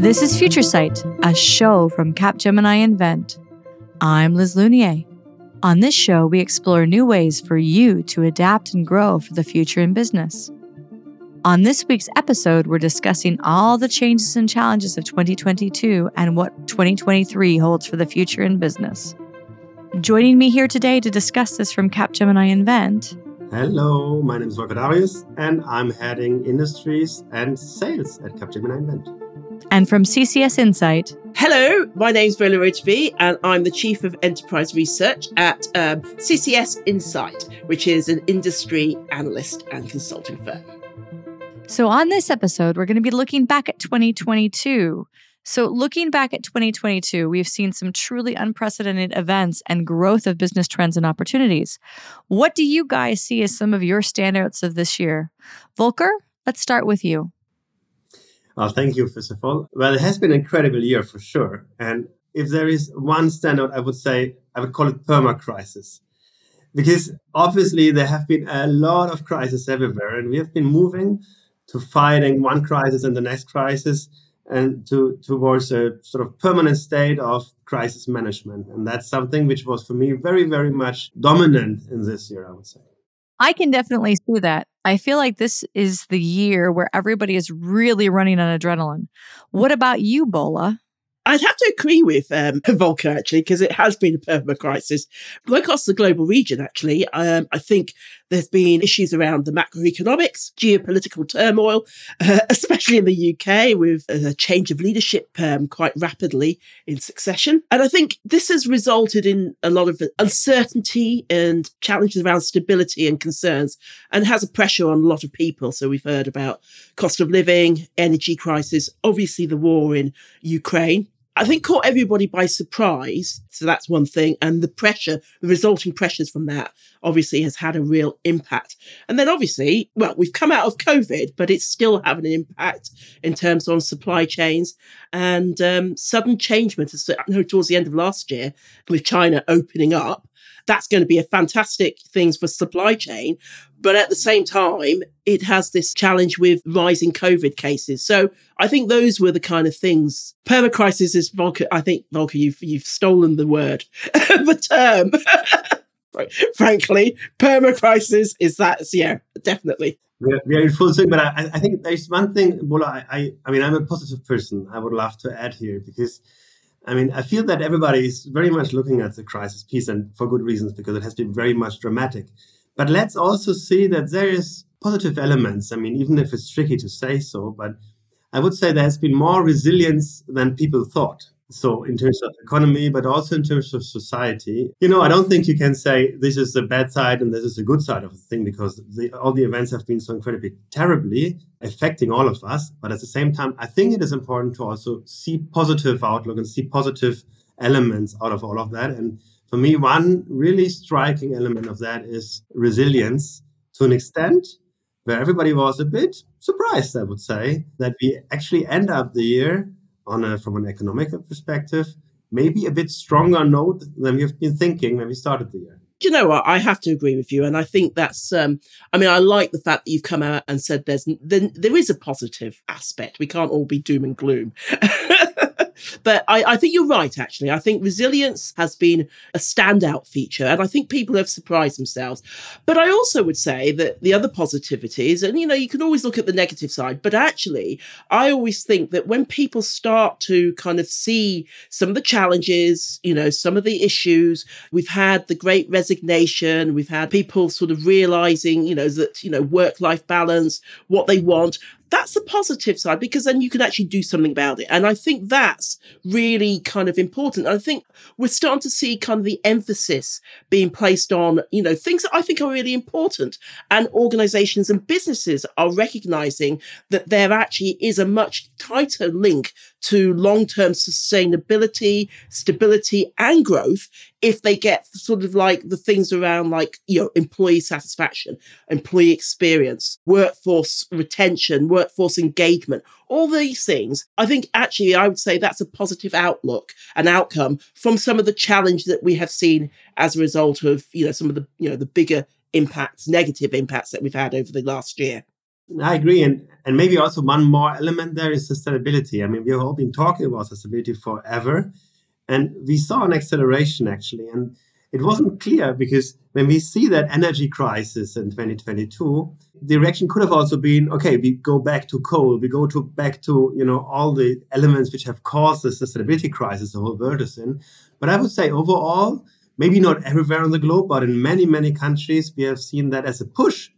This is Future Sight, a show from Capgemini Invent. I'm Liz Lunier. On this show, we explore new ways for you to adapt and grow for the future in business. On this week's episode, we're discussing all the changes and challenges of 2022 and what 2023 holds for the future in business. Joining me here today to discuss this from Capgemini Invent. Hello, my name is Volker Darius, and I'm heading industries and sales at Capgemini Invent. And from CCS Insight. Hello, my name is Bola Rotibi, and I'm the Chief of Enterprise Research at um, CCS Insight, which is an industry analyst and consulting firm. So, on this episode, we're going to be looking back at 2022. So, looking back at 2022, we've seen some truly unprecedented events and growth of business trends and opportunities. What do you guys see as some of your standouts of this year? Volker, let's start with you. Well, thank you, first of all. Well, it has been an incredible year for sure. And if there is one standout, I would say I would call it perma crisis. Because obviously there have been a lot of crises everywhere, and we have been moving to fighting one crisis and the next crisis and to towards a sort of permanent state of crisis management. And that's something which was for me very very much dominant in this year i would say. I can definitely see that. I feel like this is the year where everybody is really running on adrenaline. What about you bola? I'd have to agree with um, Volker actually, because it has been a perma crisis across the global region. Actually, um, I think there's been issues around the macroeconomics, geopolitical turmoil, uh, especially in the UK, with a change of leadership um, quite rapidly in succession. And I think this has resulted in a lot of uncertainty and challenges around stability and concerns, and has a pressure on a lot of people. So we've heard about cost of living, energy crisis, obviously the war in Ukraine. I think caught everybody by surprise. So that's one thing. And the pressure, the resulting pressures from that obviously has had a real impact. And then obviously, well, we've come out of COVID, but it's still having an impact in terms on supply chains and um, sudden changement. Towards the end of last year with China opening up, that's going to be a fantastic thing for supply chain. But at the same time, it has this challenge with rising COVID cases. So I think those were the kind of things. Perma crisis is Volker. I think Volker, you've you've stolen the word, the term. Frankly, perma crisis is that. Yeah, definitely. We are, we are in full swing, but I, I think there's one thing, Bola. I, I, I mean, I'm a positive person. I would love to add here because I mean, I feel that everybody is very much looking at the crisis piece and for good reasons because it has been very much dramatic. But let's also see that there is positive elements. I mean, even if it's tricky to say so, but I would say there has been more resilience than people thought. So in terms of economy, but also in terms of society, you know, I don't think you can say this is the bad side and this is the good side of the thing because the, all the events have been so incredibly terribly affecting all of us. But at the same time, I think it is important to also see positive outlook and see positive elements out of all of that. And for me, one really striking element of that is resilience to an extent where everybody was a bit surprised, I would say, that we actually end up the year on a, from an economic perspective, maybe a bit stronger note than we've been thinking when we started the year. You know what? I have to agree with you, and I think that's. Um, I mean, I like the fact that you've come out and said there's there, there is a positive aspect. We can't all be doom and gloom. But I, I, think you're right, actually. I think resilience has been a standout feature, and I think people have surprised themselves. But I also would say that the other positivities, and you know, you can always look at the negative side, but actually, I always think that when people start to kind of see some of the challenges, you know, some of the issues, we've had the great resignation, we've had people sort of realizing, you know, that, you know, work life balance, what they want that's the positive side because then you can actually do something about it. And I think that's really kind of important. I think we're starting to see kind of the emphasis being placed on, you know, things that I think are really important. And organizations and businesses are recognizing that there actually is a much tighter link to long term sustainability, stability, and growth if they get sort of like the things around like, you know, employee satisfaction, employee experience, workforce retention, workforce engagement, all these things. I think actually I would say that's a positive outlook and outcome from some of the challenge that we have seen as a result of, you know, some of the, you know, the bigger impacts, negative impacts that we've had over the last year. I agree. And, and maybe also one more element there is sustainability. I mean, we've all been talking about sustainability forever. And we saw an acceleration actually. And it wasn't clear because when we see that energy crisis in 2022, the reaction could have also been, okay, we go back to coal, we go to back to, you know, all the elements which have caused the sustainability crisis the whole world is in. But I would say overall, maybe not everywhere on the globe, but in many, many countries, we have seen that as a push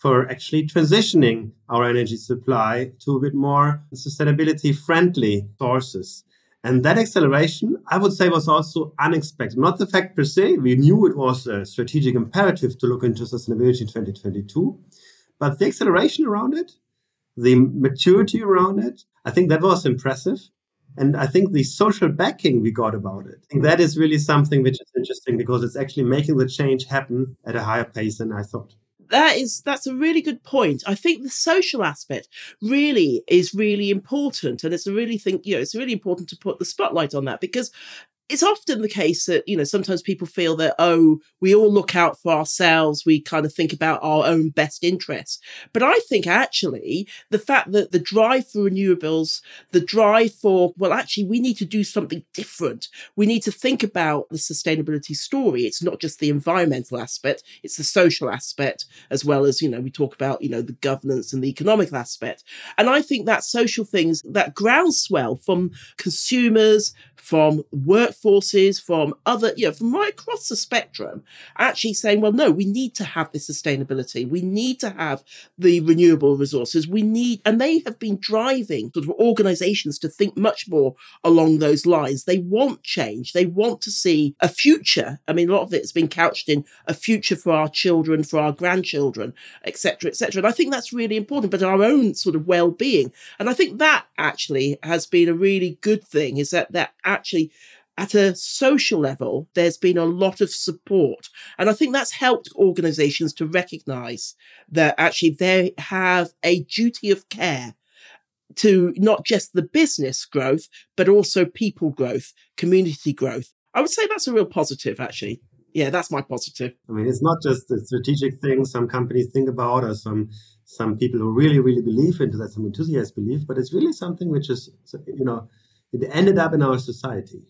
for actually transitioning our energy supply to a bit more sustainability friendly sources. And that acceleration, I would say, was also unexpected. Not the fact per se, we knew it was a strategic imperative to look into sustainability in 2022, but the acceleration around it, the maturity around it, I think that was impressive. And I think the social backing we got about it, that is really something which is interesting because it's actually making the change happen at a higher pace than I thought that is that's a really good point. I think the social aspect really is really important, and it's a really think you know it's really important to put the spotlight on that because it's often the case that you know sometimes people feel that oh we all look out for ourselves we kind of think about our own best interests. But i think actually the fact that the drive for renewables the drive for well actually we need to do something different. We need to think about the sustainability story. It's not just the environmental aspect it's the social aspect as well as you know we talk about you know the governance and the economic aspect. And i think that social things that groundswell from consumers from workforces, from other, you know, from right across the spectrum, actually saying, well, no, we need to have this sustainability. We need to have the renewable resources. We need, and they have been driving sort of organizations to think much more along those lines. They want change. They want to see a future. I mean, a lot of it has been couched in a future for our children, for our grandchildren, etc., etc. And I think that's really important, but our own sort of well-being. And I think that actually has been a really good thing is that that actually at a social level, there's been a lot of support. And I think that's helped organizations to recognize that actually they have a duty of care to not just the business growth, but also people growth, community growth. I would say that's a real positive, actually. Yeah, that's my positive. I mean, it's not just the strategic thing some companies think about or some some people who really, really believe into that, some enthusiasts believe, but it's really something which is, you know, it ended up in our society,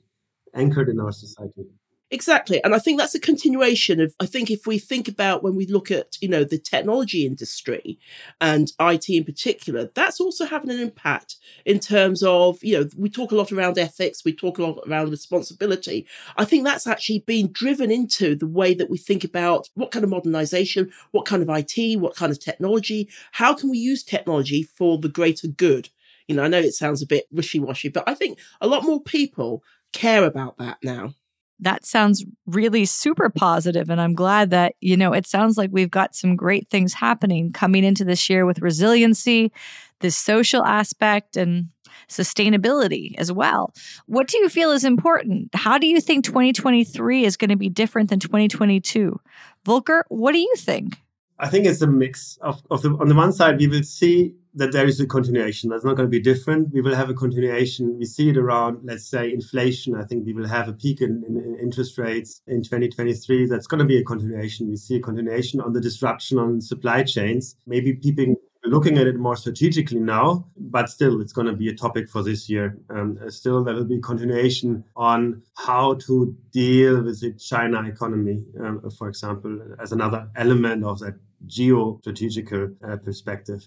anchored in our society. Exactly. And I think that's a continuation of, I think if we think about when we look at, you know, the technology industry and IT in particular, that's also having an impact in terms of, you know, we talk a lot around ethics, we talk a lot around responsibility. I think that's actually been driven into the way that we think about what kind of modernization, what kind of IT, what kind of technology, how can we use technology for the greater good? You know, I know it sounds a bit wishy washy, but I think a lot more people care about that now. That sounds really super positive, And I'm glad that, you know, it sounds like we've got some great things happening coming into this year with resiliency, this social aspect, and sustainability as well. What do you feel is important? How do you think 2023 is going to be different than 2022? Volker, what do you think? I think it's a mix of, of the, on the one side, we will see that there is a continuation. That's not going to be different. We will have a continuation. We see it around, let's say, inflation. I think we will have a peak in, in, in, interest rates in 2023. That's going to be a continuation. We see a continuation on the disruption on supply chains. Maybe people looking at it more strategically now, but still, it's going to be a topic for this year. Um, still, there will be continuation on how to deal with the China economy, um, for example, as another element of that geo-strategical uh, perspective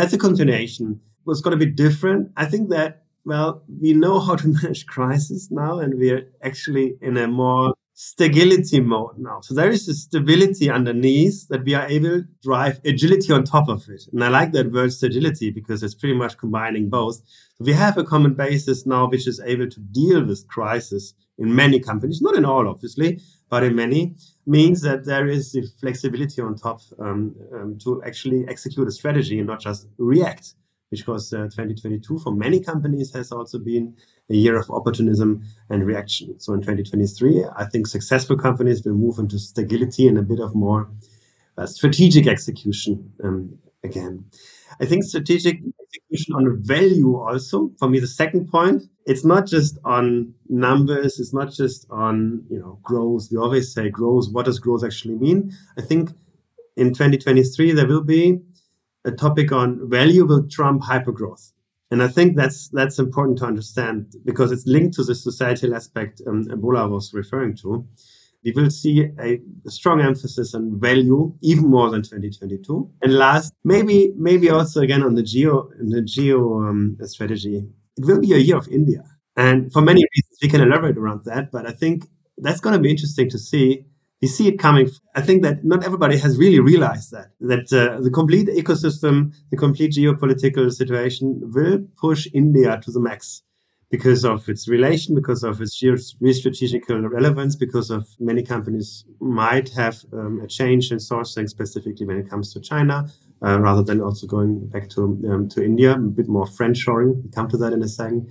that's a continuation. What's going to be different? I think that, well, we know how to manage crisis now, and we're actually in a more stability mode now. So there is a stability underneath that we are able to drive agility on top of it. And I like that word agility because it's pretty much combining both. So we have a common basis now which is able to deal with crisis in many companies, not in all, obviously, but in many, means that there is the flexibility on top um, um, to actually execute a strategy and not just react. Because uh, 2022 for many companies has also been a year of opportunism and reaction. So in 2023, I think successful companies will move into stability and a bit of more uh, strategic execution um, again. I think strategic execution on value also, for me, the second point, it's not just on numbers, it's not just on, you know, growth. We always say growth. What does growth actually mean? I think in 2023 there will be a topic on value will trump hypergrowth. And I think that's that's important to understand because it's linked to the societal aspect um, Ebola was referring to. We will see a, strong emphasis on value, even more than 2022. And last, maybe maybe also again on the geo the geo um, strategy, it will be a year of India. And for many reasons, we can elaborate around that. But I think that's going to be interesting to see we see it coming. I think that not everybody has really realized that that uh, the complete ecosystem, the complete geopolitical situation will push India to the max because of its relation, because of its geostrategical relevance, because of many companies might have um, a change in sourcing, specifically when it comes to China, uh, rather than also going back to um, to India, a bit more friend shoring. We'll come to that in a second.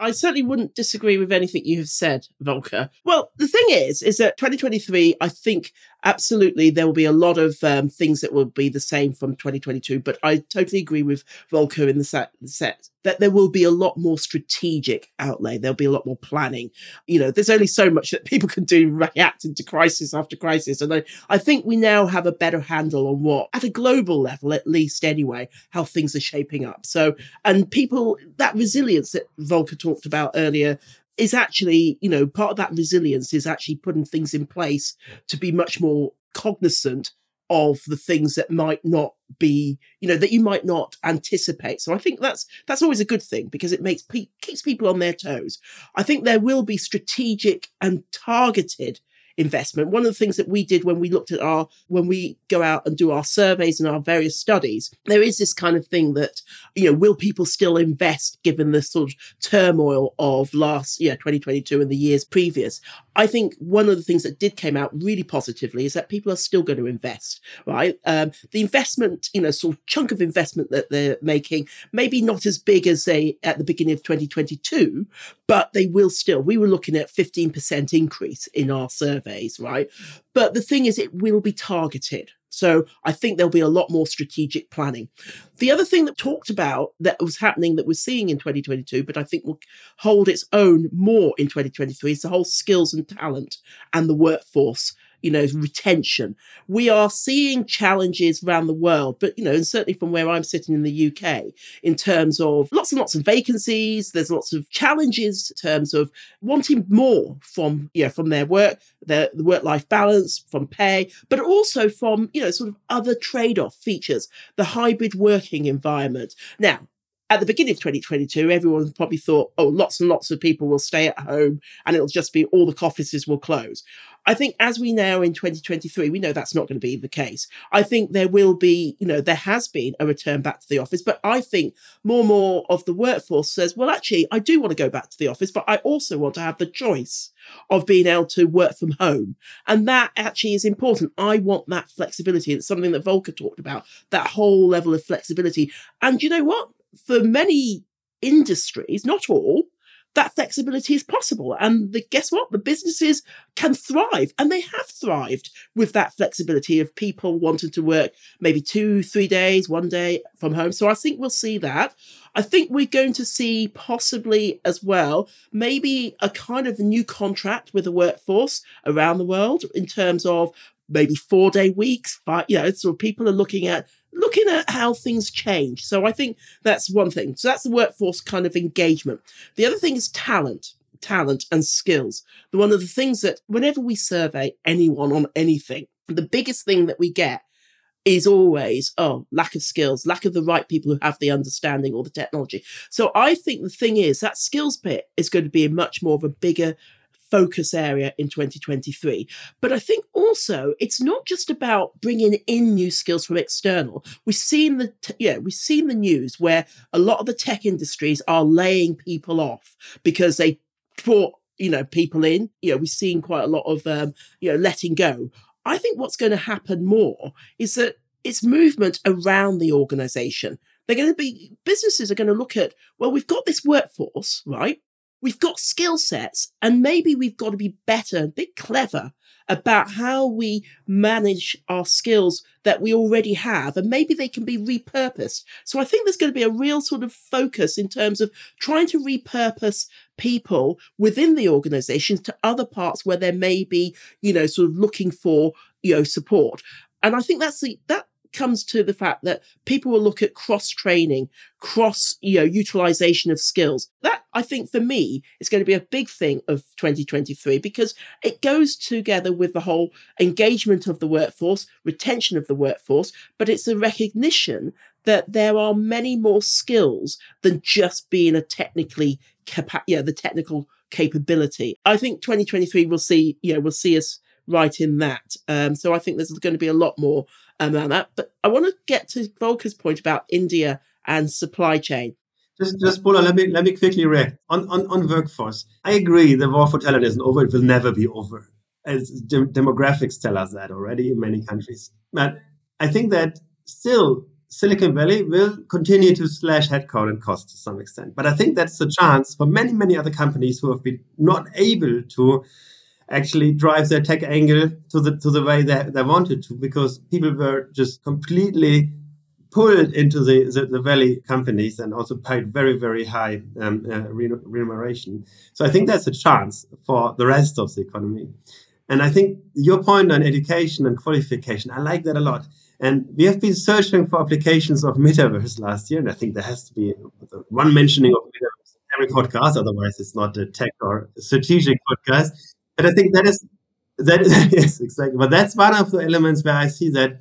I certainly wouldn't disagree with anything you have said, Volker. Well, the thing is, is that 2023, I think absolutely there will be a lot of um, things that will be the same from 2022, but I totally agree with Volker in the set, set that there will be a lot more strategic outlay. There'll be a lot more planning. You know, there's only so much that people can do reacting to crisis after crisis. And I, I think we now have a better handle on what, at a global level, at least anyway, how things are shaping up. So, and people, that resilience that Volker talked about earlier is actually, you know, part of that resilience is actually putting things in place to be much more cognizant of the things that might not be you know that you might not anticipate. So i think that's that's always a good thing because it makes pe- keeps people on their toes. I think there will be strategic and targeted investment. One of the things that we did when we looked at our, when we go out and do our surveys and our various studies, there is this kind of thing that, you know, will people still invest given the sort of turmoil of last year, 2022 and the years previous? I think one of the things that did came out really positively is that people are still going to invest, right? Um, the investment, you know, sort of chunk of investment that they're making, maybe not as big as they at the beginning of 2022, but they will still. We were looking at 15% increase in our surveys, right? But the thing is, it will be targeted. So I think there'll be a lot more strategic planning. The other thing that talked about that was happening that we're seeing in 2022, but I think will hold its own more in 2023 is the whole skills and talent and the workforce you know, retention. We are seeing challenges around the world, but, you know, and certainly from where I'm sitting in the UK, in terms of lots and lots of vacancies, there's lots of challenges in terms of wanting more from, you know, from their work, their the work-life balance, from pay, but also from, you know, sort of other trade-off features, the hybrid working environment. Now, at the beginning of 2022, everyone probably thought, oh, lots and lots of people will stay at home and it'll just be all the offices will close. I think as we now in 2023, we know that's not going to be the case. I think there will be, you know, there has been a return back to the office, but I think more and more of the workforce says, well, actually, I do want to go back to the office, but I also want to have the choice of being able to work from home. And that actually is important. I want that flexibility. It's something that Volker talked about, that whole level of flexibility. And you know what? For many industries, not all, that flexibility is possible. And the, guess what? The businesses can thrive and they have thrived with that flexibility of people wanting to work maybe two, three days, one day from home. So I think we'll see that. I think we're going to see possibly as well, maybe a kind of new contract with the workforce around the world in terms of maybe four day weeks. Five, you know, so people are looking at looking at how things change. So I think that's one thing. So that's the workforce kind of engagement. The other thing is talent, talent and skills. One of the things that whenever we survey anyone on anything, the biggest thing that we get is always, oh, lack of skills, lack of the right people who have the understanding or the technology. So I think the thing is that skills bit is going to be a much more of a bigger focus area in 2023. But I think also it's not just about bringing in new skills from external. We've seen the yeah we've seen the news where a lot of the tech industries are laying people off because they brought you know people in. You know we've seen quite a lot of um, you know letting go. I think what's going to happen more is that it's movement around the organization. They're going to be businesses are going to look at well we've got this workforce right we've got skill sets and maybe we've got to be better, a bit clever about how we manage our skills that we already have and maybe they can be repurposed. So I think there's going to be a real sort of focus in terms of trying to repurpose people within the organizations to other parts where they may be, you know, sort of looking for you know, support. And I think that's the, that comes to the fact that people will look at cross training, cross, you know, utilization of skills. That I think for me is going to be a big thing of 2023 because it goes together with the whole engagement of the workforce, retention of the workforce, but it's a recognition that there are many more skills than just being a technically capa- yeah, the technical capability. I think 2023 will see, you know, we'll see us right in that. Um, so I think there's going to be a lot more um, around that. But I want to get to Volker's point about India and supply chain. Just, just Bola, let me let me quickly react on, on on workforce. I agree, the war for talent isn't over. It will never be over. As de- demographics tell us that already in many countries. But I think that still Silicon Valley will continue to slash headcount and cost to some extent. But I think that's a chance for many, many other companies who have been not able to actually drive their tech angle to the to the way they, they wanted to because people were just completely pulled into the, the, the valley companies and also paid very very high um, uh, remuneration. So i think that's a chance for the rest of the economy. And i think your point on education and qualification i like that a lot. And we have been searching for applications of metaverse last year and i think there has to be one mentioning of metaverse every podcast otherwise it's not a tech or strategic podcast but I think that is that is yes, exactly. But that's one of the elements where I see that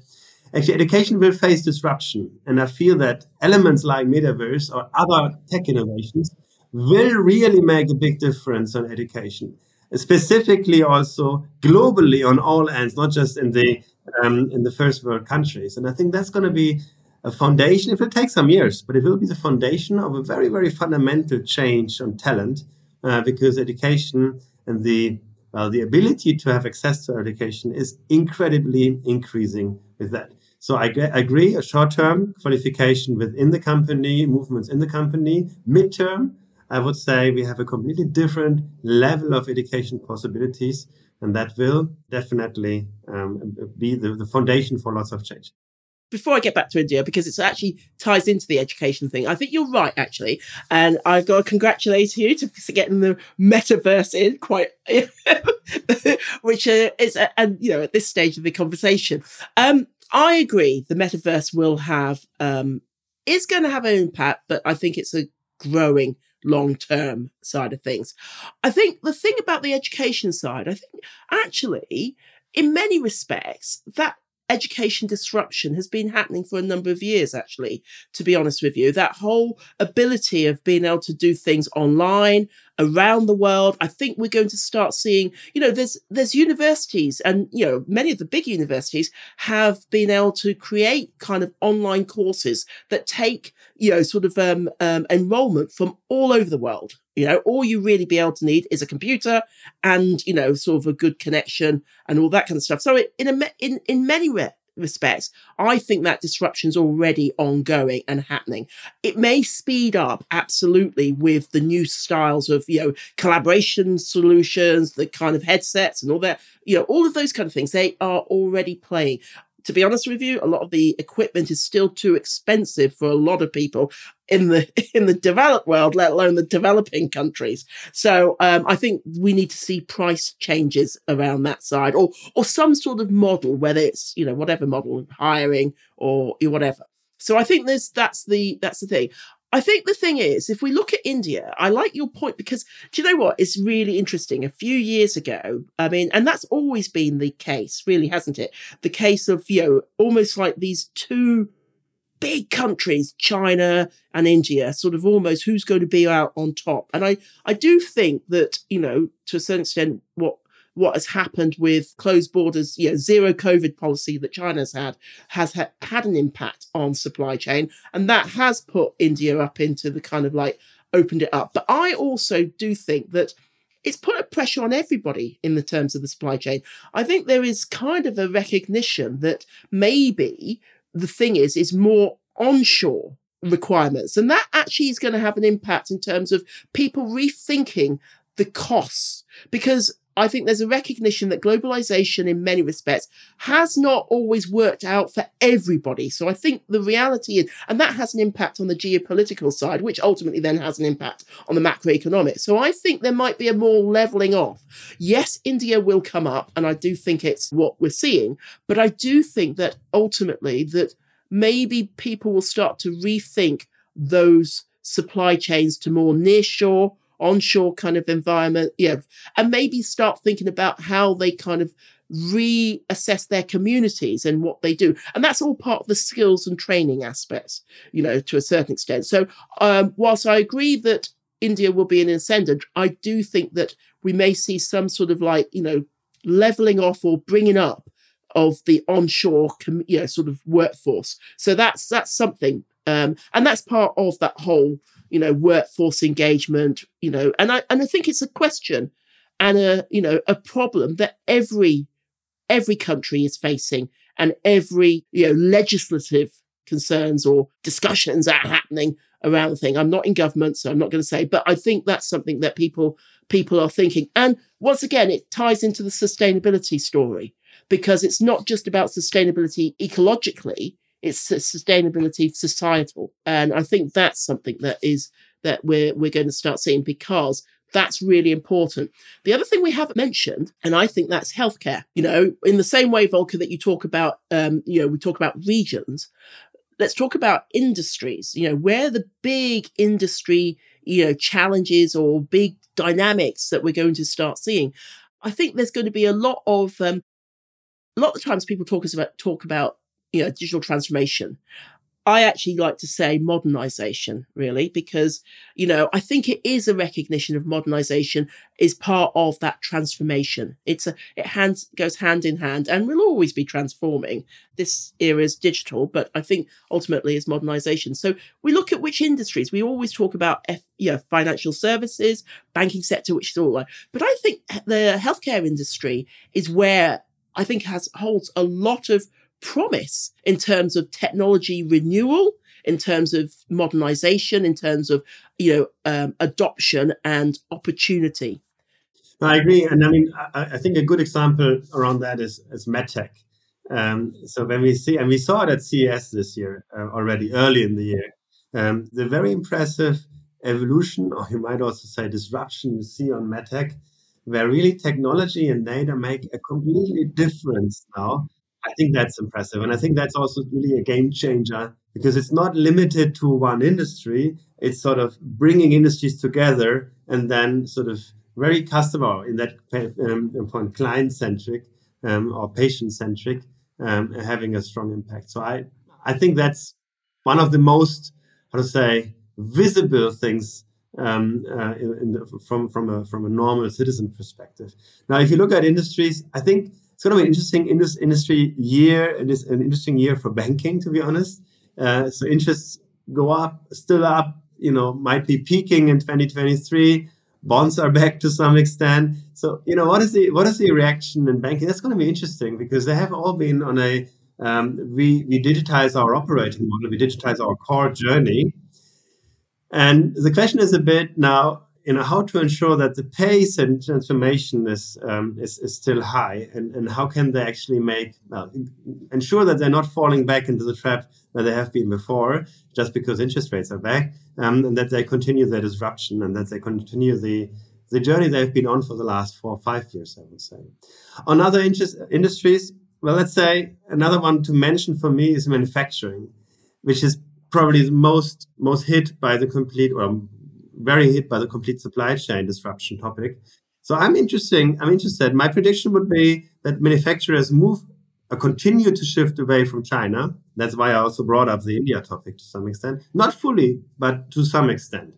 actually education will face disruption. And I feel that elements like metaverse or other tech innovations will really make a big difference on education. Specifically also globally on all ends, not just in the um, in the first world countries. And I think that's going to be a foundation. It will take some years, but it will be the foundation of a very, very fundamental change on talent, uh, because education and the well, the ability to have access to education is incredibly increasing with that. So I agree, a short-term qualification within the company, movements in the company, midterm, I would say we have a completely different level of education possibilities, and that will definitely um, be the, the foundation for lots of change before I get back to India, because it actually ties into the education thing, I think you're right, actually. And I've got to congratulate you to getting the metaverse in quite, which uh, is, uh, and you know, at this stage of the conversation. Um, I agree the metaverse will have, um, is going to have an impact, but I think it's a growing long term side of things. I think the thing about the education side, I think actually, in many respects, that education disruption has been happening for a number of years, actually, to be honest with you. That whole ability of being able to do things online around the world. I think we're going to start seeing, you know, there's there's universities and you know, many of the big universities have been able to create kind of online courses that take, you know, sort of um, um enrollment from all over the world. You know, all you really be able to need is a computer and, you know, sort of a good connection and all that kind of stuff. So it, in a, in, in many respects, I think that disruption is already ongoing and happening. It may speed up absolutely with the new styles of, you know, collaboration solutions, the kind of headsets and all that, you know, all of those kind of things. They are already playing to be honest with you, a lot of the equipment is still too expensive for a lot of people in the in the developed world, let alone the developing countries. So um, I think we need to see price changes around that side, or or some sort of model, whether it's you know whatever model, hiring or whatever. So I think there's that's the that's the thing. I think the thing is, if we look at India, I like your point because do you know what? It's really interesting. A few years ago, I mean, and that's always been the case, really, hasn't it? The case of, you know, almost like these two big countries, China and India, sort of almost who's going to be out on top. And I, I do think that, you know, to a certain extent, what what has happened with closed borders, you know, zero COVID policy that China's had has ha- had an impact on supply chain. And that has put India up into the kind of like opened it up. But I also do think that it's put a pressure on everybody in the terms of the supply chain. I think there is kind of a recognition that maybe the thing is, is more onshore requirements. And that actually is going to have an impact in terms of people rethinking the costs because I think there's a recognition that globalization, in many respects, has not always worked out for everybody. So I think the reality is, and that has an impact on the geopolitical side, which ultimately then has an impact on the macroeconomic. So I think there might be a more leveling off. Yes, India will come up, and I do think it's what we're seeing, but I do think that ultimately that maybe people will start to rethink those supply chains to more nearshore onshore kind of environment, yeah, and maybe start thinking about how they kind of reassess their communities and what they do. And that's all part of the skills and training aspects, you know, to a certain extent. So, um, whilst I agree that India will be an ascendant, I do think that we may see some sort of like, you know, leveling off or bringing up of the onshore, you know, sort of workforce. So that's that's something, um, and that's part of that whole you know, workforce engagement, you know, and I and I think it's a question and a you know a problem that every every country is facing and every you know legislative concerns or discussions are happening around the thing. I'm not in government, so I'm not going to say, but I think that's something that people people are thinking. And once again, it ties into the sustainability story because it's not just about sustainability ecologically, it's sustainability societal and i think that's something that is that we're we're going to start seeing because that's really important. The other thing we haven't mentioned, and I think that's healthcare. You know, in the same way, Volker, that you talk about, um, you know, we talk about regions. Let's talk about industries. You know, where the big industry, you know, challenges or big dynamics that we're going to start seeing. I think there's going to be a lot of um, a lot of times people talk about talk about you know, digital transformation. I actually like to say modernization, really, because, you know, I think it is a recognition of modernization is part of that transformation. It's a, it hands, goes hand in hand and will always be transforming. This era is digital, but I think ultimately is modernization. So we look at which industries. We always talk about, F, you know, financial services, banking sector, which is all. But I think the healthcare industry is where I think has holds a lot of promise in terms of technology renewal, in terms of modernization, in terms of you know um, adoption and opportunity. I agree, and I mean I, I, think a good example around that is is medtech. Um, so when we see, and we saw it at CES this year uh, already early in the year, um, the very impressive evolution, or you might also say disruption, you see on medtech, where really technology and data make a completely difference now I think that's impressive. And I think that's also really a game changer because it's not limited to one industry. It's sort of bringing industries together and then sort of very customer in that um, point, client centric um, or patient centric, um, having a strong impact. So I, I think that's one of the most, how to say, visible things um, uh, in, the, from from a from a normal citizen perspective. Now, if you look at industries, I think it's going to be an interesting industry year. It is an interesting year for banking, to be honest. Uh, so interests go up, still up. You know, might be peaking in 2023. Bonds are back to some extent. So you know, what is the what is the reaction in banking? That's going to be interesting because they have all been on a um, we we digitize our operating model, we digitize our core journey, and the question is a bit now you know how to ensure that the pace and transformation is um, is, is still high and, and how can they actually make well, ensure that they're not falling back into the trap that they have been before just because interest rates are back um, and that they continue their disruption and that they continue the the journey they've been on for the last four or five years i would say. On other interest, industries well let's say another one to mention for me is manufacturing which is probably the most most hit by the complete or very hit by the complete supply chain disruption topic. So I'm interesting. I'm interested. My prediction would be that manufacturers move uh, continue to shift away from China. That's why I also brought up the India topic to some extent, not fully, but to some extent.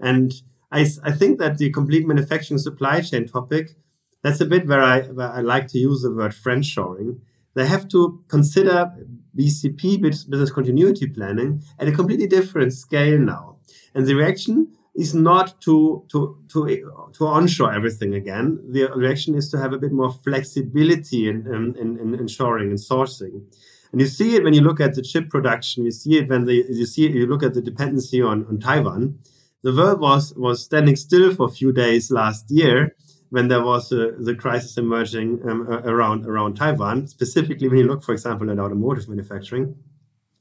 And I, I think that the complete manufacturing supply chain topic, that's a bit where I, where I like to use the word friendshoring. They have to consider BCP, business continuity planning, at a completely different scale now. And the reaction is not to to to to onshore everything again. The reaction is to have a bit more flexibility in in, in, in ensuring and sourcing. And you see it when you look at the chip production. You see it when the you see it, you look at the dependency on, on Taiwan. The world was was standing still for a few days last year, when there was uh, the crisis emerging um, around around Taiwan, specifically when you look, for example, at automotive manufacturing.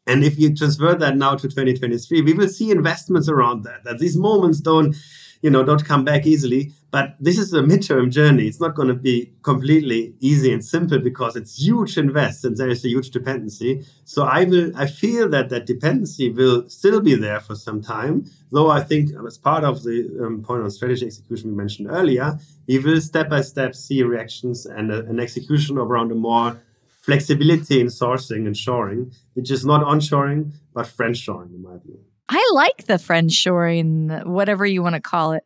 And if you transfer that now to 2023, we will see investments around that. That these moments don't you know don't come back easily but this is a midterm journey it's not going to be completely easy and simple because it's huge invest and there is a huge dependency so i will i feel that that dependency will still be there for some time though i think as part of the um, point on strategy execution we mentioned earlier we will step by step see reactions and a, an execution around a more flexibility in sourcing and shoring which is not onshoring but friendshoring in my view I like the friendshoring, whatever you want to call it.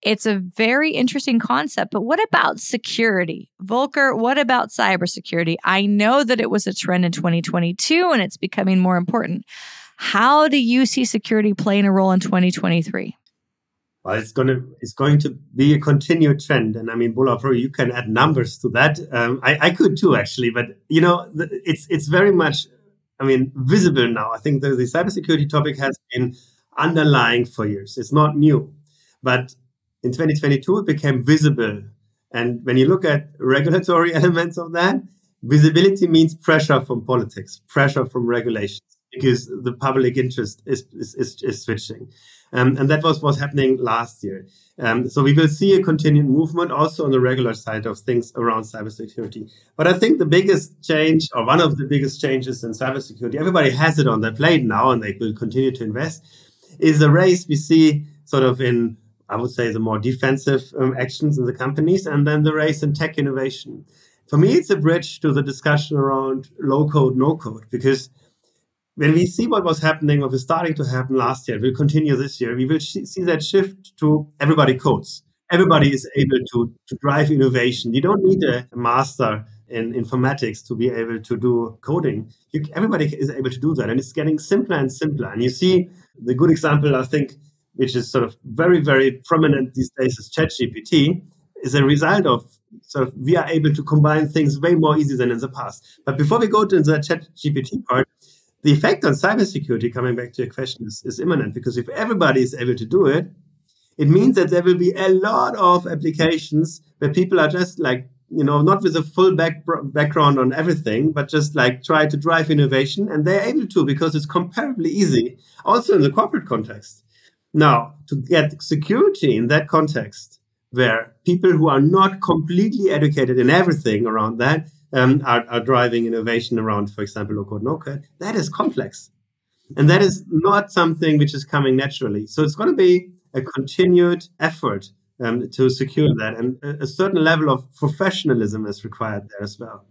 It's a very interesting concept. But what about security? Volker, what about cybersecurity? I know that it was a trend in 2022 and it's becoming more important. How do you see security playing a role in 2023? Well, it's going to it's going to be a continued trend, and I mean, Bola, probably you can add numbers to that. Um, I, I could too, actually, but you know, it's it's very much I mean, visible now. I think the, the cybersecurity topic has been underlying for years. It's not new. But in 2022, it became visible. And when you look at regulatory elements of that, visibility means pressure from politics, pressure from regulations, because the public interest is, is, is, is switching. Um, and that was what's happening last year. Um, so we will see a continued movement also on the regular side of things around cybersecurity. But I think the biggest change, or one of the biggest changes in cybersecurity, everybody has it on their plate now, and they will continue to invest, is the race we see sort of in, I would say, the more defensive um, actions in the companies, and then the race in tech innovation. For me, it's a bridge to the discussion around low code, no code, because when we see what was happening, what was starting to happen last year, will continue this year, we will sh- see that shift to everybody codes. Everybody is able to, to drive innovation. You don't need a master in informatics to be able to do coding. You, everybody is able to do that. And it's getting simpler and simpler. And you see the good example, I think, which is sort of very, very prominent these days is ChatGPT, is a result of sort of we are able to combine things way more easy than in the past. But before we go to the ChatGPT part, the effect on cybersecurity, coming back to your question, is, is imminent because if everybody is able to do it, it means that there will be a lot of applications where people are just like, you know, not with a full back, background on everything, but just like try to drive innovation. And they're able to because it's comparably easy, also in the corporate context. Now, to get security in that context, where people who are not completely educated in everything around that um, are, are driving innovation around, for example, low code, no code, that is complex. And that is not something which is coming naturally. So it's going to be a continued effort um, to secure that. And a, certain level of professionalism is required there as well.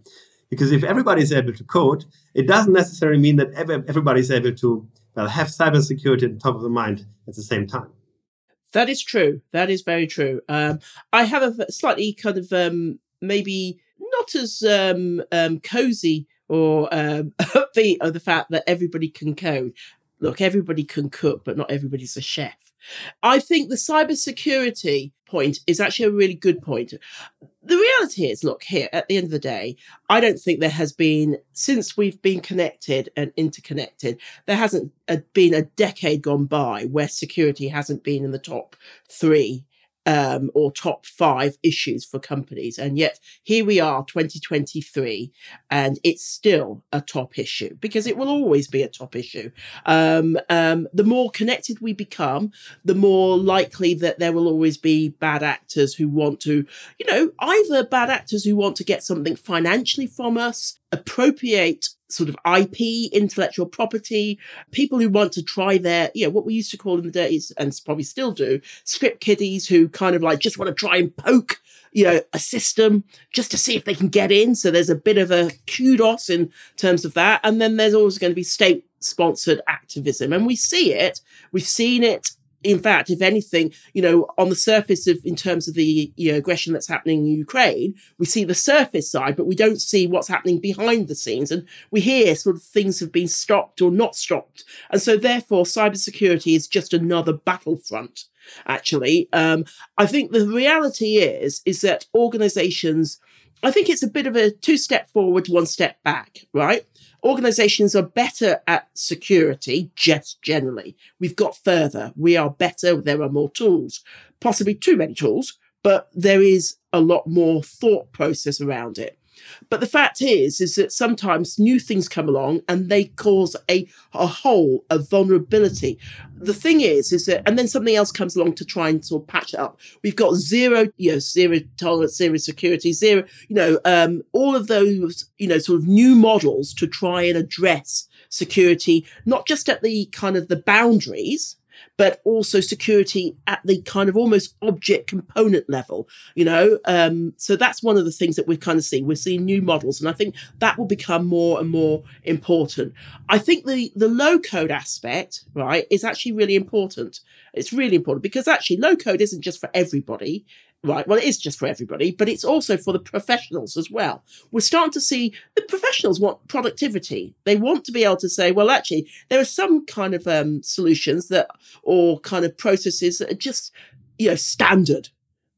Because if everybody is able to code, it doesn't necessarily mean that everybody is able to well, have cybersecurity at the top of the mind at the same time. That is true. That is very true. Um, I have a slightly kind of um, maybe not as um, um, cozy or um, upbeat of the fact that everybody can code. Look, everybody can cook, but not everybody's a chef. I think the cybersecurity point is actually a really good point. The reality is, look, here at the end of the day, I don't think there has been, since we've been connected and interconnected, there hasn't uh, been a decade gone by where security hasn't been in the top three um, or top five issues for companies. And yet here we are, 2023, and it's still a top issue because it will always be a top issue. Um, um, the more connected we become, the more likely that there will always be bad actors who want to, you know, either bad actors who want to get something financially from us, appropriate sort of IP, intellectual property, people who want to try their, you know, what we used to call in the days, and probably still do, script kiddies who kind of like just want to try and poke, you know, a system just to see if they can get in. So there's a bit of a kudos in terms of that. And then there's always going to be state sponsored activism. And we see it, we've seen it in fact, if anything, you know, on the surface of in terms of the you know, aggression that's happening in Ukraine, we see the surface side, but we don't see what's happening behind the scenes. And we hear sort of things have been stopped or not stopped. And so therefore, cybersecurity is just another battlefront. Actually, um, I think the reality is is that organizations I think it's a bit of a two step forward, one step back, right? Organizations are better at security, just generally. We've got further. We are better. There are more tools, possibly too many tools, but there is a lot more thought process around it. But the fact is, is that sometimes new things come along and they cause a, a hole, a vulnerability. The thing is, is that, and then something else comes along to try and sort of patch it up. We've got zero, you know, zero tolerance, zero security, zero, you know, um, all of those, you know, sort of new models to try and address security, not just at the kind of the boundaries, but also security at the kind of almost object component level, you know? Um, so that's one of the things that we're kind of seeing. We're seeing new models, and I think that will become more and more important. I think the, the low code aspect, right, is actually really important. It's really important because actually low code isn't just for everybody right? Well, it is just for everybody, but it's also for the professionals as well. We're starting to see the professionals want productivity. They want to be able to say, well, actually, there are some kind of um, solutions that, or kind of processes that are just, you know, standard.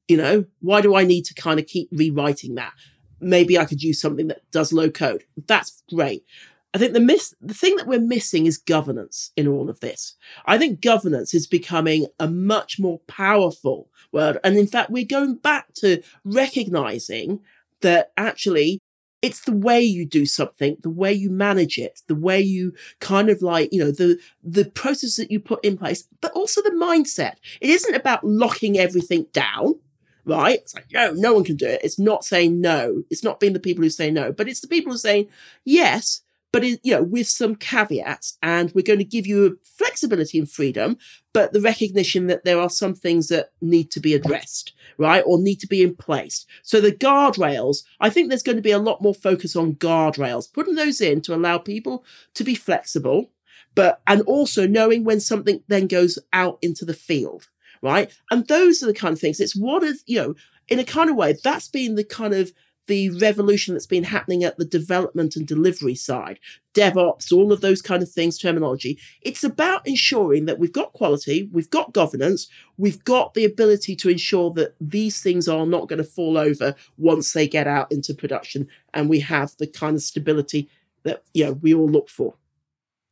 You know, why do I need to kind of keep rewriting that? Maybe I could use something that does low code. That's great. I think the miss the thing that we're missing is governance in all of this. I think governance is becoming a much more powerful word. And in fact, we're going back to recognizing that actually it's the way you do something, the way you manage it, the way you kind of like, you know, the, the process that you put in place, but also the mindset. It isn't about locking everything down right? It's like, no, no one can do it. It's not saying no. It's not being the people who say no, but it's the people who are saying yes, but it, you know, with some caveats. And we're going to give you flexibility and freedom, but the recognition that there are some things that need to be addressed, right? Or need to be in place. So the guardrails, I think there's going to be a lot more focus on guardrails, putting those in to allow people to be flexible, but, and also knowing when something then goes out into the field, right? And those are the kind of things. It's what is, you know, in a kind of way, that's been the kind of the revolution that's been happening at the development and delivery side, DevOps, all of those kind of things, terminology. It's about ensuring that we've got quality, we've got governance, we've got the ability to ensure that these things are not going to fall over once they get out into production, and we have the kind of stability that you know we all look for.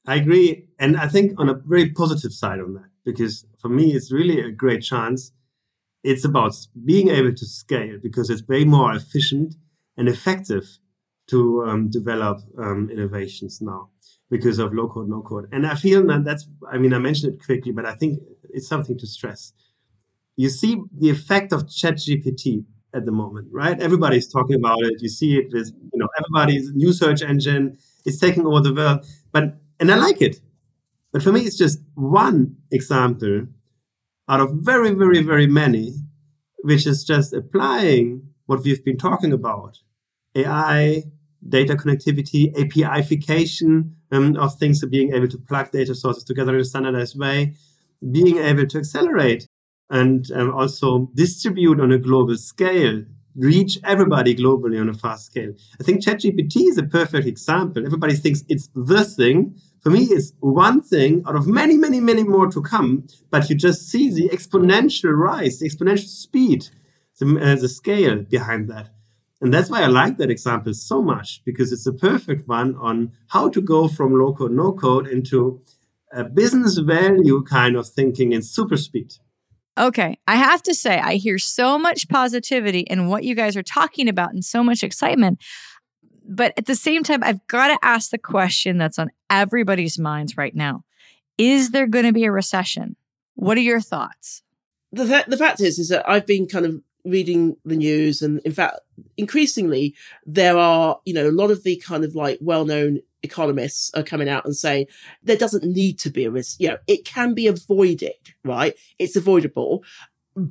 I agree, and I think on a very positive side on that, because for me it's really a great chance it's about being able to scale because it's way more efficient and effective to um, develop um, innovations now because of low code, no code. And I feel that that's, I mean, I mentioned it quickly, but I think it's something to stress. You see the effect of ChatGPT at the moment, right? Everybody's talking about it. You see it with, you know, everybody's new search engine is taking over the world. But, and I like it. But for me, it's just one example out of very, very, very many, which is just applying what we've been talking about AI, data connectivity, APIification um, of things, so being able to plug data sources together in a standardized way, being able to accelerate and um, also distribute on a global scale, reach everybody globally on a fast scale. I think ChatGPT is a perfect example. Everybody thinks it's the thing, for me it's one thing out of many, many, many more to come. But you just see the exponential rise, the exponential speed, the, uh, the scale behind that. And that's why I like that example so much because it's a perfect one on how to go from low code, no code into a business value kind of thinking in super speed. Okay, I have to say, I hear so much positivity in what you guys are talking about and so much excitement. But at the same time, I've got to ask the question that's on everybody's minds right now Is there going to be a recession? What are your thoughts? The, th- the fact is, is that I've been kind of reading the news, and in fact, increasingly, there are, you know, a lot of the kind of like well known economists are coming out and saying there doesn't need to be a risk. You know, it can be avoided, right? It's avoidable,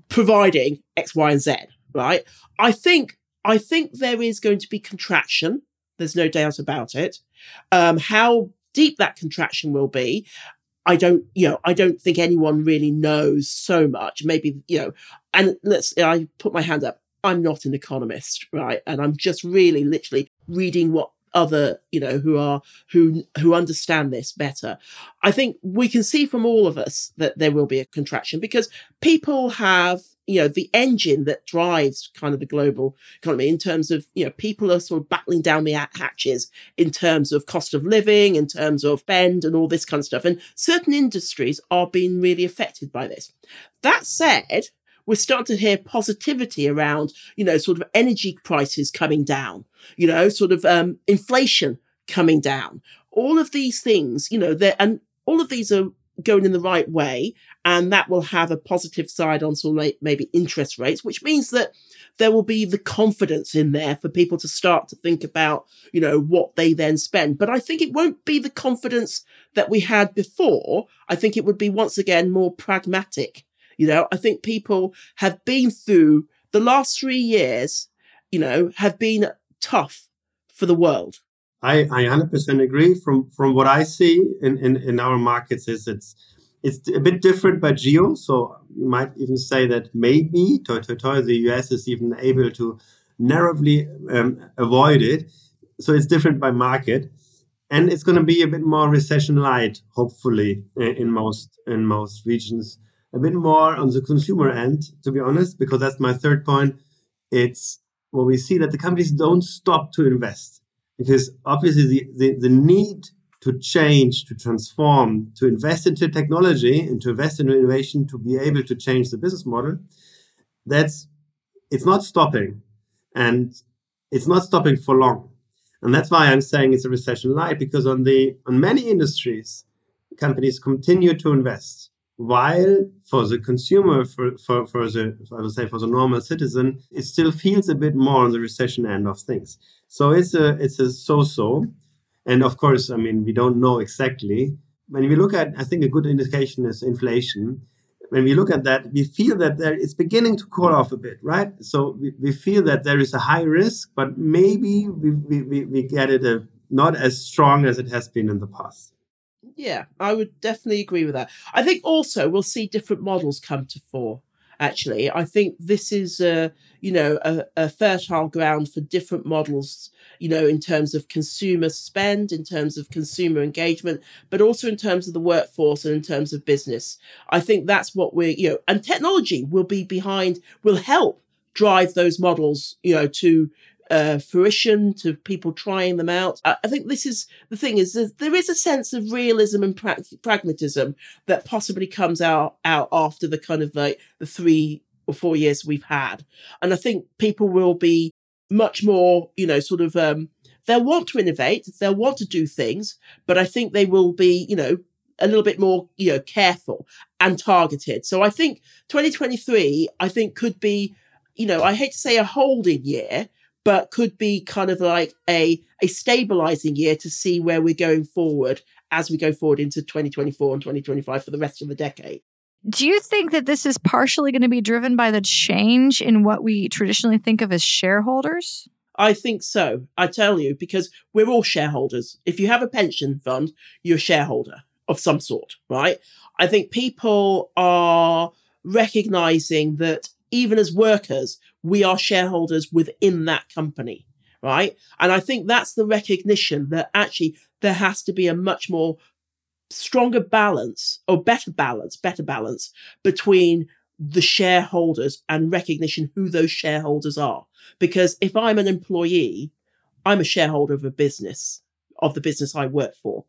providing X, Y, and Z, right? I think I think there is going to be contraction there's no doubt about it. Um, how deep that contraction will be, I don't, you know, I don't think anyone really knows so much. Maybe, you know, and let's, I put my hand up. I'm not an economist, right? And I'm just really literally reading what other you know who are who who understand this better i think we can see from all of us that there will be a contraction because people have you know the engine that drives kind of the global economy in terms of you know people are sort of battling down the hatches in terms of cost of living in terms of bend and all this kind of stuff and certain industries are being really affected by this that said we're starting to hear positivity around, you know, sort of energy prices coming down, you know, sort of um, inflation coming down. All of these things, you know, and all of these are going in the right way. And that will have a positive side on sort of maybe interest rates, which means that there will be the confidence in there for people to start to think about, you know, what they then spend. But I think it won't be the confidence that we had before. I think it would be once again more pragmatic. You know, I think people have been through the last three years, you know, have been tough for the world. I, I 100% agree. From from what I see in, in, in our markets, is it's it's a bit different by geo. So you might even say that maybe toy, toy, toy, the US is even able to narrowly um, avoid it. So it's different by market, and it's going to be a bit more recession light, hopefully, in most in most regions. A bit more on the consumer end, to be honest, because that's my third point. It's what we see that the companies don't stop to invest because obviously the, the, the need to change, to transform, to invest into technology and to invest in innovation to be able to change the business model, that's it's not stopping. And it's not stopping for long. And that's why I'm saying it's a recession light, because on the on many industries, companies continue to invest. While for the consumer, for, for, for the I would say for the normal citizen, it still feels a bit more on the recession end of things. So it's a it's a so-so. And of course, I mean, we don't know exactly. When we look at, I think a good indication is inflation. When we look at that, we feel that there it's beginning to cool off a bit, right? So we, we feel that there is a high risk, but maybe we, we, we get it a, not as strong as it has been in the past. Yeah, I would definitely agree with that. I think also we'll see different models come to fore actually. I think this is, a, you know, a, a, fertile ground for different models, you know, in terms of consumer spend, in terms of consumer engagement, but also in terms of the workforce and in terms of business. I think that's what we're, you know, and technology will be behind, will help drive those models, you know, to uh, fruition to people trying them out. I, I think this is the thing is there is a sense of realism and pra- pragmatism that possibly comes out out after the kind of like the three or four years we've had, and I think people will be much more, you know, sort of. Um, they'll want to innovate, they'll want to do things, but I think they will be, you know, a little bit more, you know, careful and targeted. So I think 2023, I think could be, you know, I hate to say a holding year, but could be kind of like a, a stabilizing year to see where we're going forward as we go forward into 2024 and 2025 for the rest of the decade. Do you think that this is partially going to be driven by the change in what we traditionally think of as shareholders? I think so. I tell you, because we're all shareholders. If you have a pension fund, you're a shareholder of some sort, right? I think people are recognizing that even as workers, we are shareholders within that company, right? And I think that's the recognition that actually there has to be a much more stronger balance or better balance, better balance between the shareholders and recognition who those shareholders are. Because if I'm an employee, I'm a shareholder of a business, of the business I work for,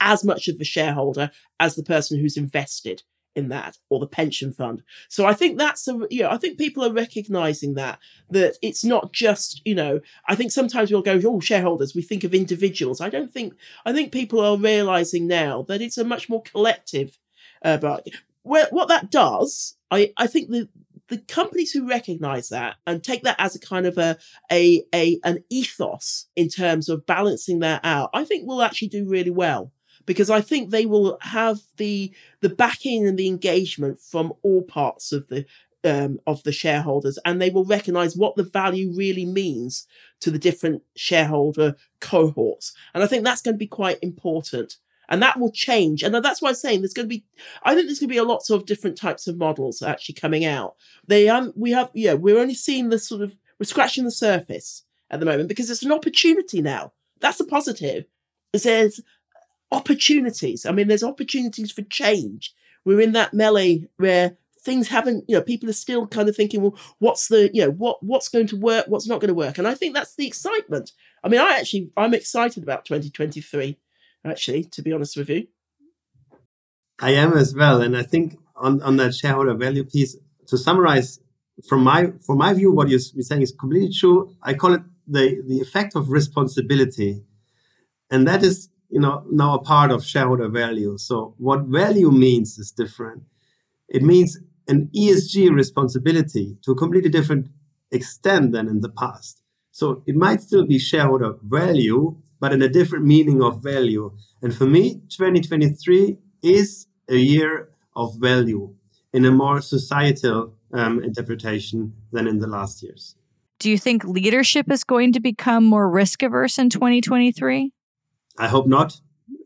as much of a shareholder as the person who's invested in that or the pension fund. So I think that's a you know I think people are recognizing that that it's not just you know I think sometimes we'll go oh shareholders we think of individuals. I don't think I think people are realizing now that it's a much more collective. Uh, but what that does, I I think the the companies who recognize that and take that as a kind of a, a, a, an ethos in terms of balancing that out, I think will actually do really well because I think they will have the the backing and the engagement from all parts of the um, of the shareholders, and they will recognise what the value really means to the different shareholder cohorts. And I think that's going to be quite important. And that will change. And that's why I'm saying there's going to be, I think there's going to be a lots of different types of models actually coming out. They um, we have, yeah, we're only seeing the sort of, we're scratching the surface at the moment because it's an opportunity now. That's a positive. There's opportunities. I mean, there's opportunities for change. We're in that melee where things haven't, you know, people are still kind of thinking, well, what's the, you know, what what's going to work, what's not going to work. And I think that's the excitement. I mean, I actually I'm excited about 2023, actually, to be honest with you. I am as well. And I think on, on that shareholder value piece, to summarize from my from my view, what you're saying is completely true. I call it the the effect of responsibility, and that is you know now a part of shareholder value. So what value means is different. It means an ESG responsibility to a completely different extent than in the past. So it might still be shareholder value, but in a different meaning of value. And for me, 2023 is a year of value in a more societal um, interpretation than in the last years. Do you think leadership is going to become more risk averse in 2023? I hope not.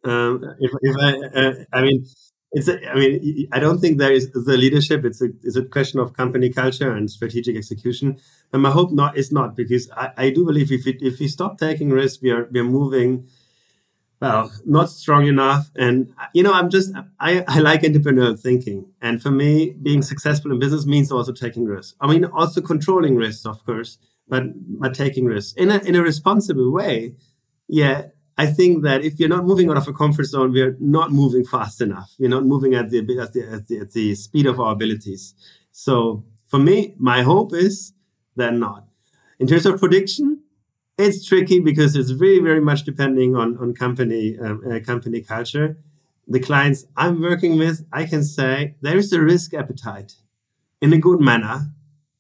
Um, if, if I, uh, I mean, it's. A, I mean, I don't think there is the leadership. It's a, it's a question of company culture and strategic execution. And my hope not is not because I, I do believe if we, if we stop taking risks, we are we are moving well, not strong enough. And you know, I'm just I, I like entrepreneurial thinking. And for me, being successful in business means also taking risks. I mean, also controlling risks, of course, but but taking risks in a in a responsible way. Yeah, I think that if you're not moving out of a comfort zone, we're not moving fast enough. We're not moving at the at the, at the, at the speed of our abilities. So for me, my hope is that not. In terms of prediction, it's tricky because it's very very much depending on on company um, uh, company culture the clients i'm working with i can say there is a risk appetite in a good manner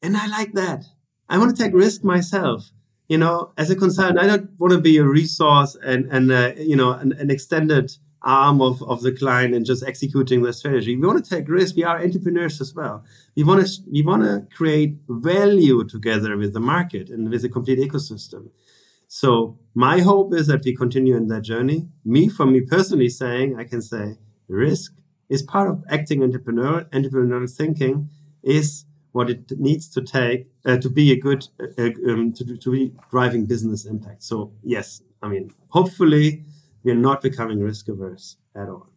and i like that i want to take risk myself you know as a consultant i don't want to be a resource and and uh, you know an, an, extended arm of, of the client and just executing the strategy we want to take risks we are entrepreneurs as well we want to we want to create value together with the market and with the complete ecosystem so my hope is that we continue in that journey. Me, for me personally, saying I can say risk is part of acting entrepreneur. Entrepreneurial thinking is what it needs to take uh, to be a good uh, um, to, to be driving business impact. So yes, I mean hopefully we are not becoming risk averse at all.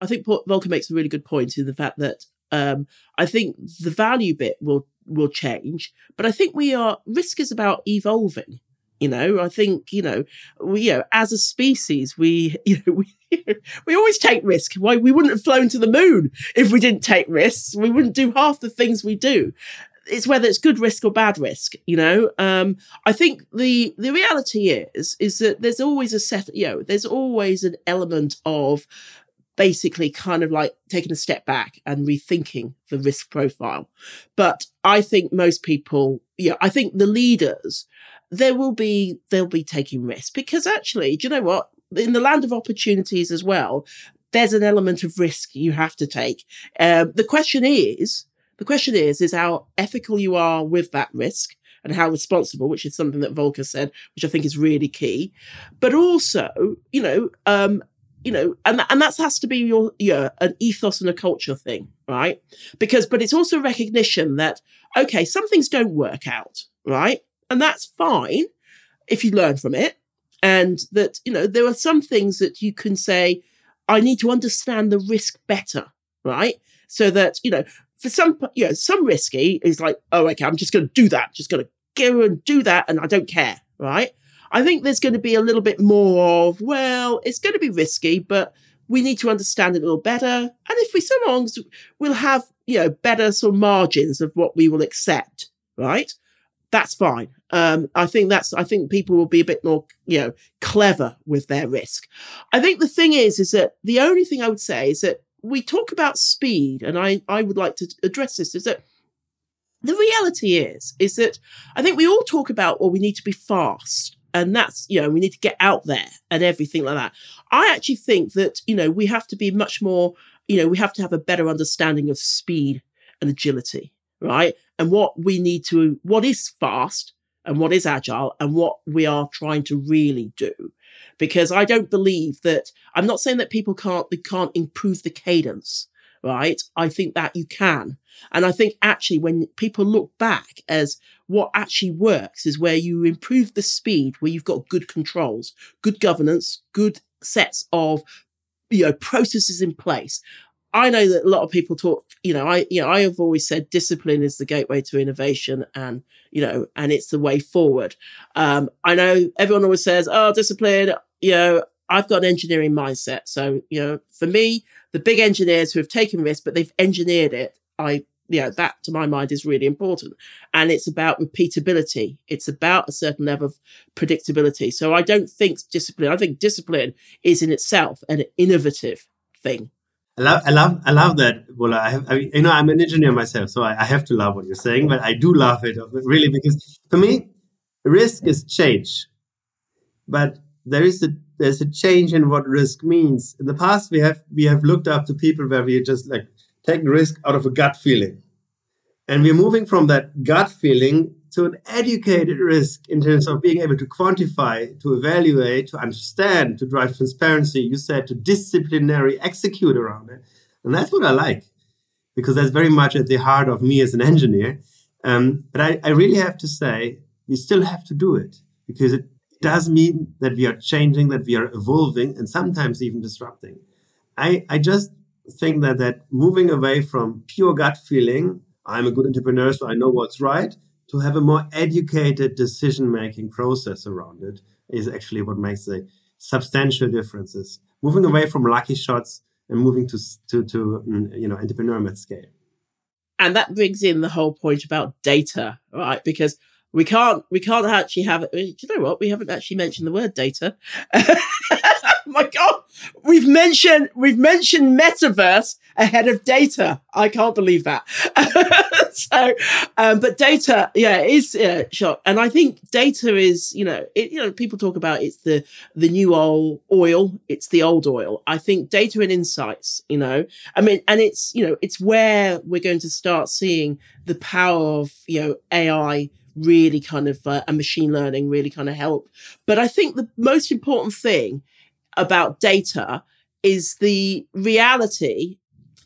I think Volker makes a really good point in the fact that um, I think the value bit will will change, but I think we are risk is about evolving. You know, I think, you know, we, you know, as a species, we, you know, we, we always take risk. Why we wouldn't have flown to the moon if we didn't take risks. We wouldn't do half the things we do. It's whether it's good risk or bad risk, you know. Um, I think the the reality is is that there's always a set, you know, there's always an element of basically kind of like taking a step back and rethinking the risk profile. But I think most people, yeah, I think the leaders there will be they'll be taking risks because actually, do you know what? In the land of opportunities as well, there's an element of risk you have to take. Um, the question is, the question is, is how ethical you are with that risk and how responsible, which is something that Volker said, which I think is really key. But also, you know, um, you know, and and that has to be your yeah an ethos and a culture thing, right? Because, but it's also recognition that okay, some things don't work out, right? And that's fine if you learn from it. And that, you know, there are some things that you can say, I need to understand the risk better, right? So that, you know, for some, you know, some risky is like, oh, okay, I'm just going to do that, just going to go and do that, and I don't care, right? I think there's going to be a little bit more of, well, it's going to be risky, but we need to understand it a little better. And if we songs, we'll have, you know, better sort of margins of what we will accept, right? that's fine. Um, I think that's, I think people will be a bit more, you know, clever with their risk. I think the thing is, is that the only thing I would say is that we talk about speed, and I, I would like to address this, is that the reality is, is that I think we all talk about, well, we need to be fast. And that's, you know, we need to get out there and everything like that. I actually think that, you know, we have to be much more, you know, we have to have a better understanding of speed and agility right? And what we need to, what is fast and what is agile and what we are trying to really do. Because I don't believe that, I'm not saying that people can't, they can't improve the cadence, right? I think that you can. And I think actually when people look back as what actually works is where you improve the speed, where you've got good controls, good governance, good sets of you know processes in place I know that a lot of people talk, you know, I, you know, I have always said discipline is the gateway to innovation and, you know, and it's the way forward. Um, I know everyone always says, oh, discipline, you know, I've got an engineering mindset. So, you know, for me, the big engineers who have taken risks, but they've engineered it, I you know, that to my mind is really important. And it's about repeatability. It's about a certain level of predictability. So I don't think discipline, I think discipline is in itself an innovative thing. I love, I love, I love that. Well, I have, I, you know, I'm an engineer myself, so I, I have to love what you're saying, but I do love it really because for me, risk is change, but there is a there's a change in what risk means. In the past, we have we have looked up to people where we just like take risk out of a gut feeling, and we're moving from that gut feeling to an educated risk in terms of being able to quantify, to evaluate, to understand, to drive transparency. You said to disciplinary execute around it, and that's what I like because that's very much at the heart of me as an engineer. Um, but I, I really have to say we still have to do it because it does mean that we are changing, that we are evolving, and sometimes even disrupting. I, I just think that that moving away from pure gut feeling, I'm a good entrepreneur, so I know what's right, to have a more educated decision making process around it is actually what makes the substantial differences. Moving away from lucky shots and moving to to, to mm, you know entrepreneur at scale. And that brings in the whole point about data, right? Because we can't we can't actually have. Do you know what? We haven't actually mentioned the word data. my god, we've mentioned we've mentioned metaverse ahead of data. I can't believe that. so, um, but data, yeah, is uh, shock, and I think data is, you know, it, you know, people talk about it's the the new old oil, it's the old oil. I think data and insights, you know, I mean, and it's you know, it's where we're going to start seeing the power of you know AI really kind of uh, and machine learning really kind of help. But I think the most important thing about data is the reality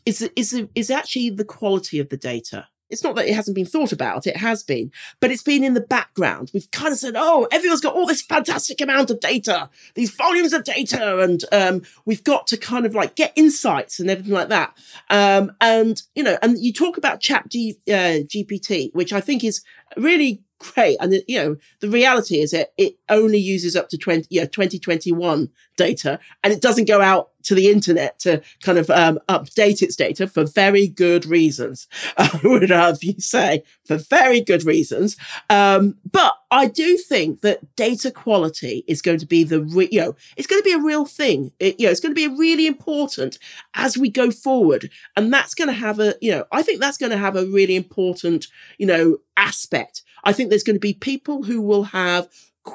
is is is actually the quality of the data. It's not that it hasn't been thought about, it has been, but it's been in the background. We've kind of said, oh, everyone's got all this fantastic amount of data, these volumes of data, and um, we've got to kind of like get insights and everything like that. Um, and, you know, and you talk about chat G, uh, GPT, which I think is really great. And you know, the reality is it it only uses up to 20, yeah, 2021 data and it doesn't go out to the internet to kind of um, update its data for very good reasons. I would have you say for very good reasons. Um, but I do think that data quality is going to be the re- you know it's going to be a real thing. It, you know, it's going to be really important as we go forward, and that's going to have a you know I think that's going to have a really important you know aspect I think there's going to be people who will have,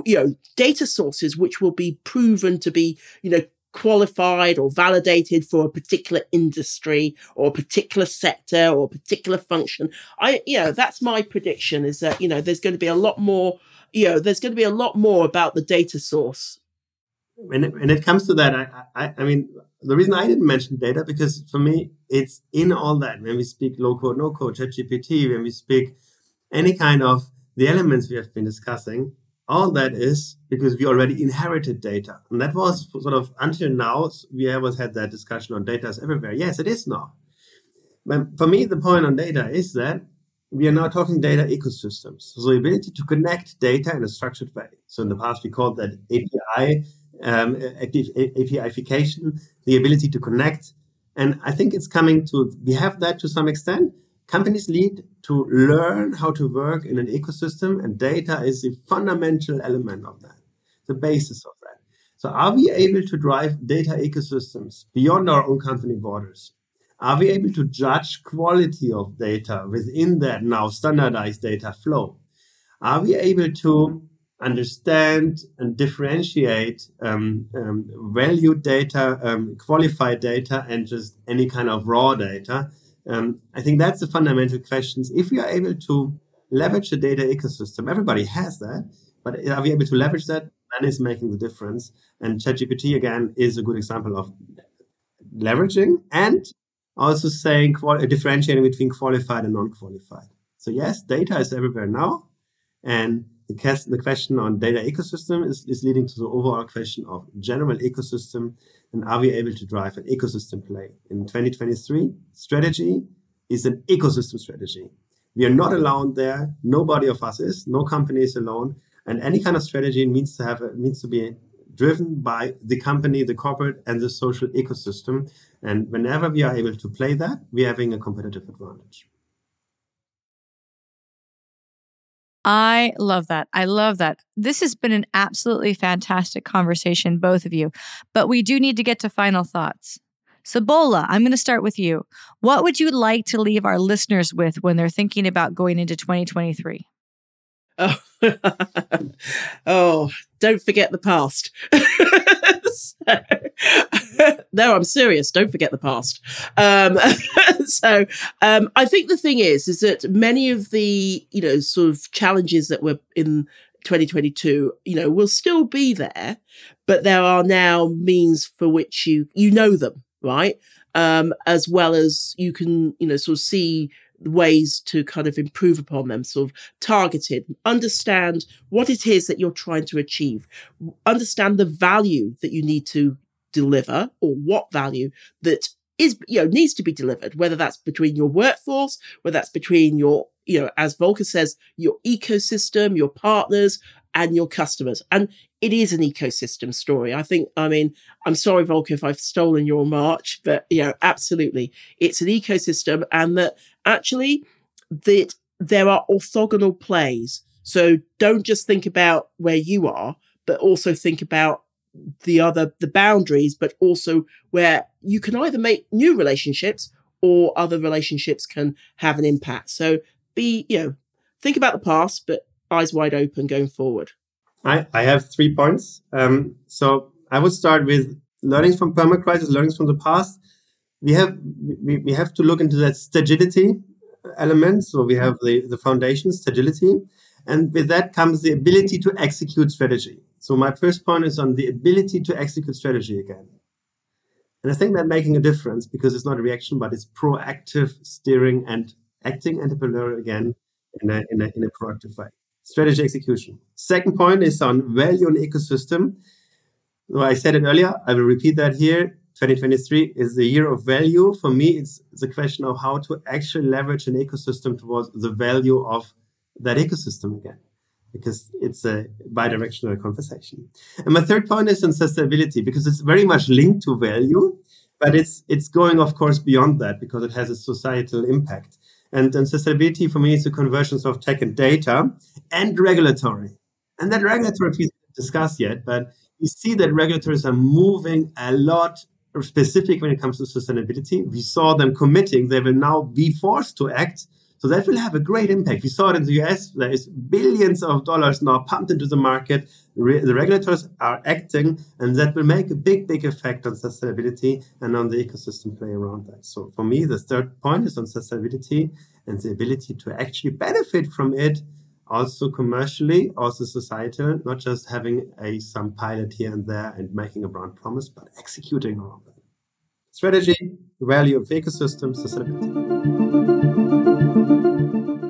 you know, data sources which will be proven to be, you know, qualified or validated for a particular industry or a particular sector or a particular function. I, you know, that's my prediction is that, you know, there's going to be a lot more, you know, there's going to be a lot more about the data source. When it, when it comes to that, I, I, I mean, the reason I didn't mention data because for me, it's in all that. When we speak low code, no code, ChatGPT, when we speak any kind of the elements we have been discussing, all that is because we already inherited data. And that was sort of until now, we always had that discussion on data is everywhere. Yes, it is now. But for me, the point on data is that we are now talking data ecosystems. So the ability to connect data in a structured way. So in the past, we called that API, um, APIfication, the ability to connect. And I think it's coming to, we have that to some extent, companies need to learn how to work in an ecosystem, and data is the fundamental element of that, the basis of that. So, are we able to drive data ecosystems beyond our own company borders? Are we able to judge quality of data within that now standardized data flow? Are we able to understand and differentiate um, um, valued data, um, qualified data, and just any kind of raw data um, I think that's the fundamental questions. If we are able to leverage the data ecosystem, everybody has that, but are we able to leverage that? That is making the difference. And ChatGPT again is a good example of leveraging and also saying differentiating between qualified and non-qualified. So yes, data is everywhere now, and the, question on data ecosystem is, is leading to the overall question of general ecosystem and are we able to drive an ecosystem play? In 2023, strategy is an ecosystem strategy. We are not alone there. Nobody of us is. No company is alone. And any kind of strategy needs to have needs to be driven by the company, the corporate, and the social ecosystem. And whenever we are able to play that, we're having a competitive advantage. I love that. I love that. This has been an absolutely fantastic conversation, both of you, but we do need to get to final thoughts. So, Bola, I'm going to start with you. What would you like to leave our listeners with when they're thinking about going into 2023? Oh, oh don't forget the past. so, no, I'm serious. Don't forget the past. Um, so um, I think the thing is, is that many of the, you know, sort of challenges that were in 2022, you know, will still be there, but there are now means for which you, you know them, right? Um, as well as you can, you know, sort of see ways to kind of improve upon them, sort of targeted, understand what it is that you're trying to achieve, understand the value that you need to deliver or what value that is you know needs to be delivered whether that's between your workforce whether that's between your you know as volker says your ecosystem your partners and your customers. And it is an ecosystem story. I think i mean i'm sorry volker if i've stolen your march but you know absolutely. It's an ecosystem and that actually that there are orthogonal plays. So don't just think about where you are but also think about the other the boundaries but also where you can either make new relationships or other relationships can have an impact. So be you know think about the past but eyes wide open going forward. I i have three points. Um, so i would start with learnings from permacrisis learnings from the past we have we, we have to look into that stagility element so we have the the foundation stagility and with that comes the ability to execute strategy so my first point is on the ability to execute strategy again. And I think that making a difference because it's not a reaction, but it's proactive steering and acting entrepreneurial again in a, in a, in a proactive way. Strategy execution. Second point is on value and ecosystem. So I said it earlier, I will repeat that here. 2023 is the year of value. For me, it's the question of how to actually leverage an ecosystem towards the value of that ecosystem again because it's a bidirectional conversation. And my third point is on sustainability because it's very much linked to value, but it's it's going, of course, beyond that because it has a societal impact. And, and sustainability for me is the convergence of tech and data and regulatory. And that regulatory piece discussed yet, but you see that regulators are moving a lot specific when it comes to sustainability. We saw them committing; they will now be forced to act so that will have a great impact. We saw it in the US. There is billions of dollars now pumped into the market. Re- the regulators are acting, and that will make a big, big effect on sustainability and on the ecosystem play around that. So for me, the third point is on sustainability and the ability to actually benefit from it, also commercially, also societal, not just having a some pilot here and there and making a brand promise, but executing around that. Strategy, the value of ecosystems, ecosystem, sustainability.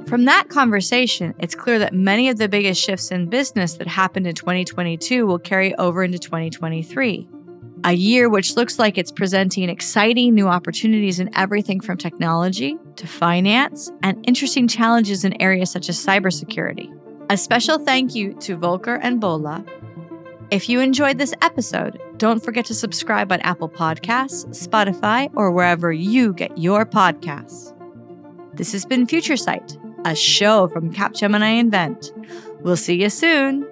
From that conversation, it's clear that many of the biggest shifts in business that happened in 2022 will carry over into 2023. A year which looks like it's presenting exciting new opportunities in everything from technology to finance and interesting challenges in areas such as cybersecurity. A special thank you to Volker and Bola. If you enjoyed this episode, don't forget to subscribe on Apple Podcasts, Spotify, or wherever you get your podcasts. This has been Future Sight a show from Capgemini Invent. We'll see you soon.